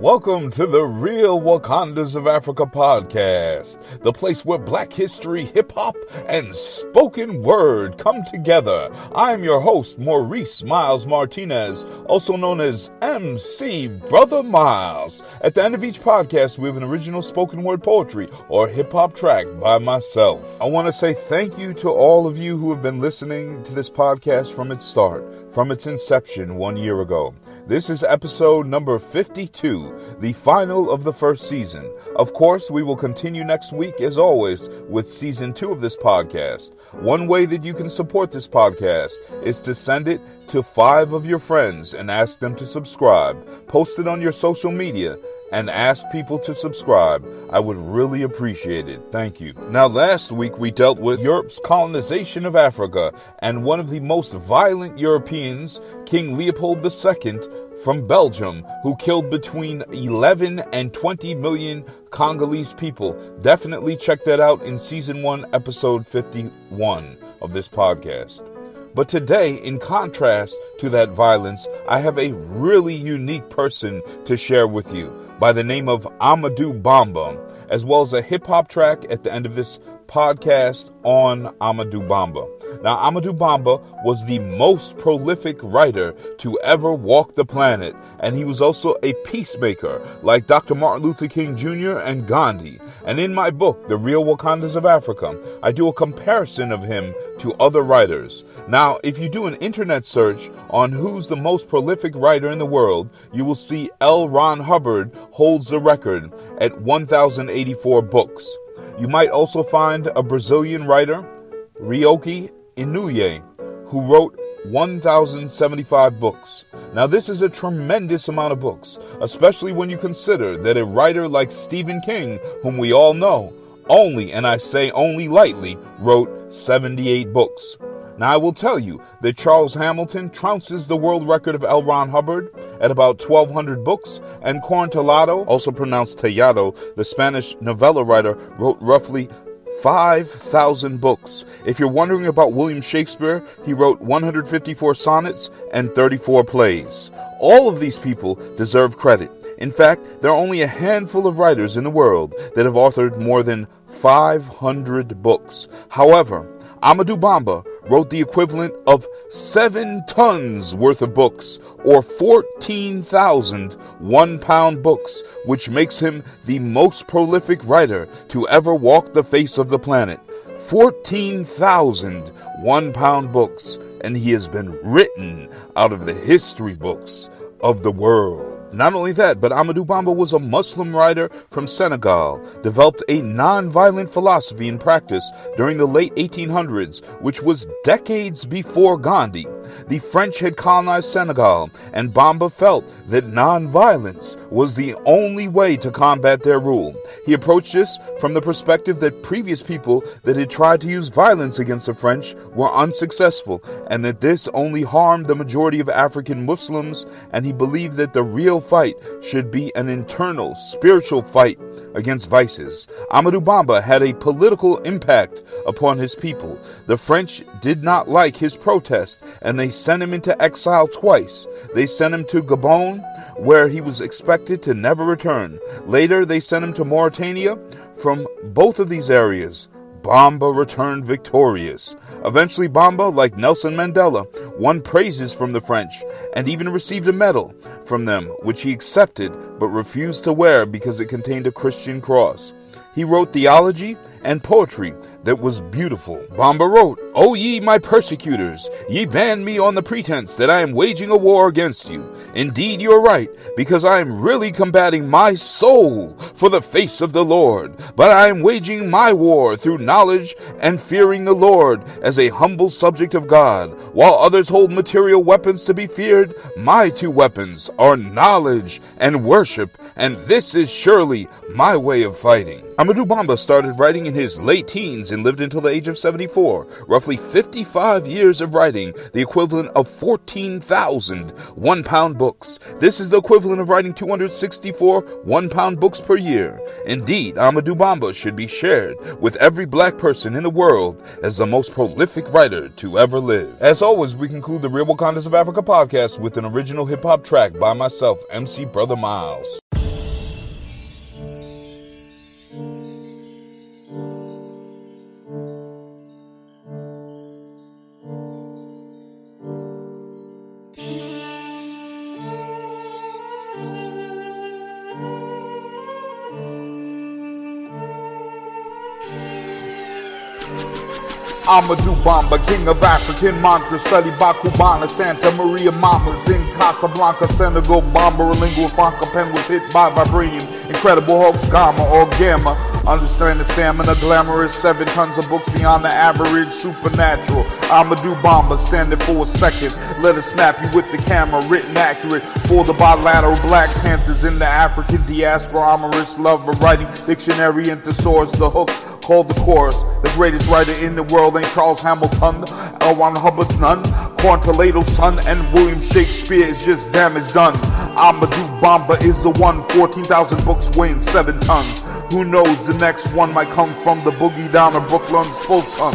Welcome to the Real Wakandas of Africa podcast, the place where black history, hip hop, and spoken word come together. I'm your host, Maurice Miles Martinez, also known as MC Brother Miles. At the end of each podcast, we have an original spoken word poetry or hip hop track by myself. I want to say thank you to all of you who have been listening to this podcast from its start, from its inception one year ago. This is episode number 52, the final of the first season. Of course, we will continue next week, as always, with season two of this podcast. One way that you can support this podcast is to send it to five of your friends and ask them to subscribe. Post it on your social media and ask people to subscribe. I would really appreciate it. Thank you. Now, last week we dealt with Europe's colonization of Africa, and one of the most violent Europeans, King Leopold II from Belgium, who killed between 11 and 20 million Congolese people. Definitely check that out in season 1, episode 51 of this podcast. But today, in contrast to that violence, I have a really unique person to share with you by the name of Amadou Bamba, as well as a hip hop track at the end of this podcast on Amadou Bamba. Now, Amadou Bamba was the most prolific writer to ever walk the planet, and he was also a peacemaker, like Dr. Martin Luther King Jr. and Gandhi. And in my book, The Real Wakandas of Africa, I do a comparison of him to other writers. Now, if you do an internet search on who's the most prolific writer in the world, you will see L. Ron Hubbard holds the record at 1,084 books. You might also find a Brazilian writer, Ryoki Inoue, who wrote 1,075 books. Now, this is a tremendous amount of books, especially when you consider that a writer like Stephen King, whom we all know, only, and I say only lightly, wrote 78 books. Now, I will tell you that Charles Hamilton trounces the world record of L. Ron Hubbard at about 1,200 books, and Corín Tellado, also pronounced Tellado, the Spanish novella writer, wrote roughly 5,000 books. If you're wondering about William Shakespeare, he wrote 154 sonnets and 34 plays. All of these people deserve credit. In fact, there are only a handful of writers in the world that have authored more than 500 books. However, Amadou Bamba wrote the equivalent of seven tons worth of books, or 14,000 one pound books, which makes him the most prolific writer to ever walk the face of the planet. 14,000 one pound books, and he has been written out of the history books of the world. Not only that, but Amadou Bamba was a Muslim writer from Senegal, developed a non-violent philosophy and practice during the late 1800s, which was decades before Gandhi. The French had colonized Senegal, and Bamba felt that non-violence was the only way to combat their rule. He approached this from the perspective that previous people that had tried to use violence against the French were unsuccessful, and that this only harmed the majority of African Muslims, and he believed that the real fight should be an internal, spiritual fight against vices. Amadou Bamba had a political impact upon his people. The French did not like his protest, and they sent him into exile twice. They sent him to Gabon, where he was expected to never return. Later, they sent him to Mauritania. From both of these areas, Bamba returned victorious. Eventually, Bamba, like Nelson Mandela, won praises from the French and even received a medal from them, which he accepted but refused to wear because it contained a Christian cross. He wrote theology and poetry that was beautiful. Bamba wrote, O ye my persecutors, ye ban me on the pretense that I am waging a war against you. Indeed, you are right, because I am really combating my soul for the face of the Lord. But I am waging my war through knowledge and fearing the Lord as a humble subject of God. While others hold material weapons to be feared, my two weapons are knowledge and worship, and this is surely my way of fighting. Amadou Bamba started writing in his late teens and lived until the age of 74. Roughly 55 years of writing, the equivalent of 14,000 one pound books. This is the equivalent of writing 264 one pound books per year. Indeed, Amadou Bamba should be shared with every black person in the world as the most prolific writer to ever live. As always, we conclude the Real Wakandas of Africa podcast with an original hip hop track by myself, MC Brother Miles. Amadou Bamba, king of African mantras, studied by Cubana, Santa Maria Mamas in Casablanca, Senegal, Bamba, lingua franca pen was hit by vibranium, incredible hoax, gamma or gamma. Understand the stamina, glamorous, seven tons of books beyond the average, supernatural. Amadou Bamba, standing for a second, let us snap you with the camera, written accurate for the bilateral Black Panthers in the African diaspora. Amorous lover, writing dictionary into source, the hook called the chorus. The greatest writer in the world ain't Charles Hamilton, L. Ron Hubbard's none. Corín Tellado's son and William Shakespeare is just damage done. Amadou Bamba is the one, 14,000 books weighing 7 tons. Who knows, the next one might come from the boogie down of Brooklyn's Fulton.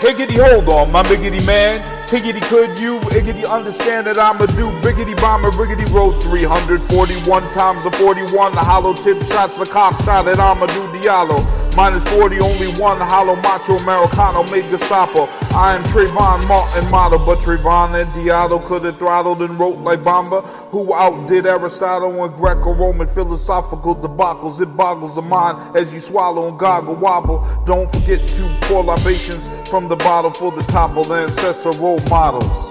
Higgity hold on, my biggity man. Higgity could you, Iggity understand that I'm a do Biggity bomber, Riggity road 341 times the 41. The hollow tip shots, the cop shot at Amadou Diallo. Minus 40, only one hollow macho Americano made Gestapo. I am Trayvon Martin model, but Trayvon and Diallo could have throttled and wrote like Bamba, who outdid Aristotle and Greco-Roman philosophical debacles. It boggles the mind as you swallow and goggle wobble. Don't forget to pour libations from the bottle for the topple ancestral role models.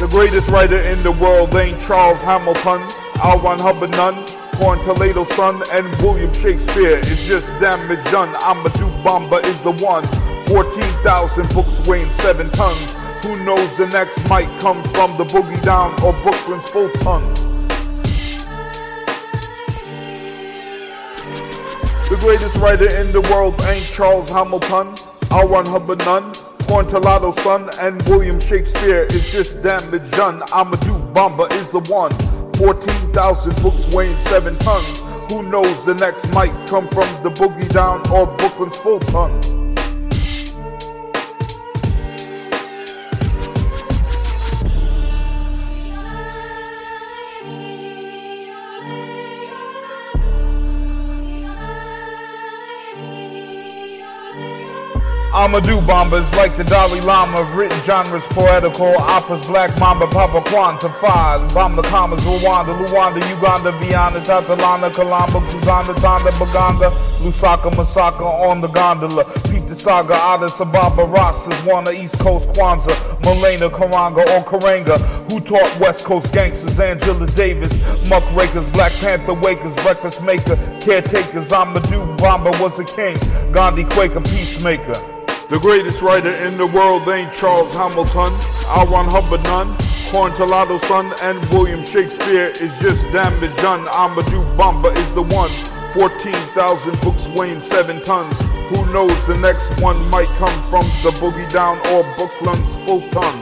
The greatest writer in the world ain't Charles Hamilton. Hubbard none. Corín Tellado son and William Shakespeare is just damage done. Amadou Bamba is the one. 14,000 books weighing 7 tons. Who knows the next might come from the boogie down or Brooklyn's full ton. The greatest writer in the world ain't Charles Hamilton. L. Ron Hubbard none. Corín Tellado son and William Shakespeare is just damage done. Amadou Bamba is the one. 14,000 books weighing 7 tons. Who knows the next might come from the boogie down or Brooklyn's full ton. Amadou Bombas like the Dalai Lama, written genres poetical, operas, Black Mamba, Papa quantified. Bomb the commas, Rwanda, Luanda, Uganda, Viana, Tatalana, Kalamba, Kuzanda, Tanda, Baganda, Lusaka, Masaka on the gondola. Pete the Saga, Addis Ababa, Rasas, Wana, East Coast, Kwanzaa, Malena, Karanga, or Karanga. Who taught West Coast gangsters, Angela Davis, Muckrakers, Black Panther Wakers, Breakfast Maker, Caretakers, Amadou Bamba was a king, Gandhi Quaker, Peacemaker. The greatest writer in the world ain't Charles Hamilton, L. Ron Hubbard none. Corín Tellado son and William Shakespeare is just damage done. Amadou Bamba is the one. 14,000 books weighing 7 tons. Who knows the next one might come from the Boogie Down or Brooklyn's full ton.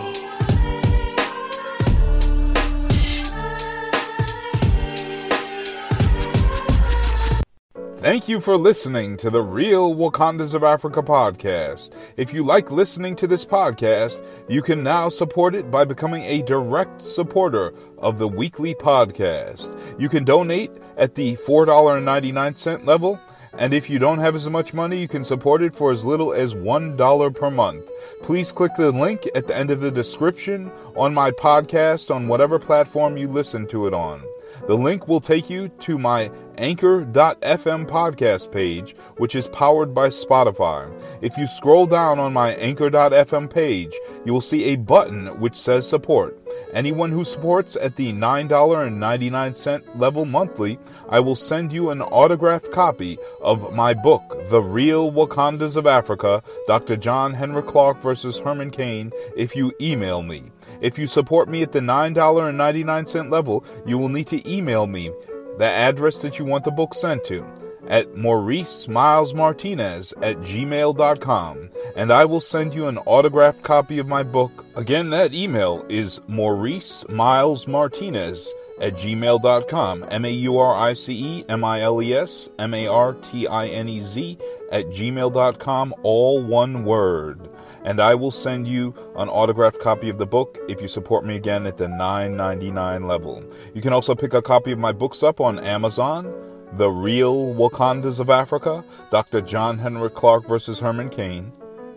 Thank you for listening to the Real Wakandas of Africa podcast. If you like listening to this podcast, you can now support it by becoming a direct supporter of the weekly podcast. You can donate at the $4.99 level, and if you don't have as much money, you can support it for as little as $1 per month. Please click the link at the end of the description on my podcast on whatever platform you listen to it on. The link will take you to my Anchor.fm podcast page, which is powered by Spotify. If you scroll down on my Anchor.fm page, you will see a button which says support. Anyone who supports at the $9.99 level monthly, I will send you an autographed copy of my book, The Real Wakandas of Africa, Dr. John Henrik Clarke versus Herman Cain, if you email me. If you support me at the $9.99 level, you will need to email me the address that you want the book sent to at Maurice Miles Martinez at gmail.com, and I will send you an autographed copy of my book. Again, that email is Maurice Miles Martinez at gmail.com. M A U R I C E M I L E S M A R T I N E Z at gmail.com, all one word. And I will send you an autographed copy of the book if you support me again at the $9.99 level. You can also pick a copy of my books up on Amazon. The Real Wakandas of Africa, Dr. John Henrik Clarke versus Herman Cain,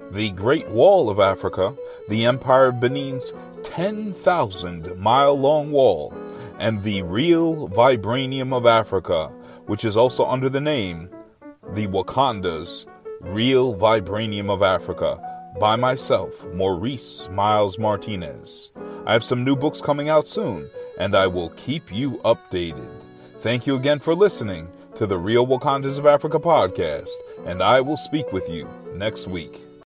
The Great Wall of Africa, The Empire of Benin's 10,000 mile long wall, and The Real Vibranium of Africa, which is also under the name The Wakandas Real Vibranium of Africa by myself, Maurice Miles Martinez. I have some new books coming out soon, and I will keep you updated. Thank you again for listening to the Real Wakandas of Africa podcast, and I will speak with you next week.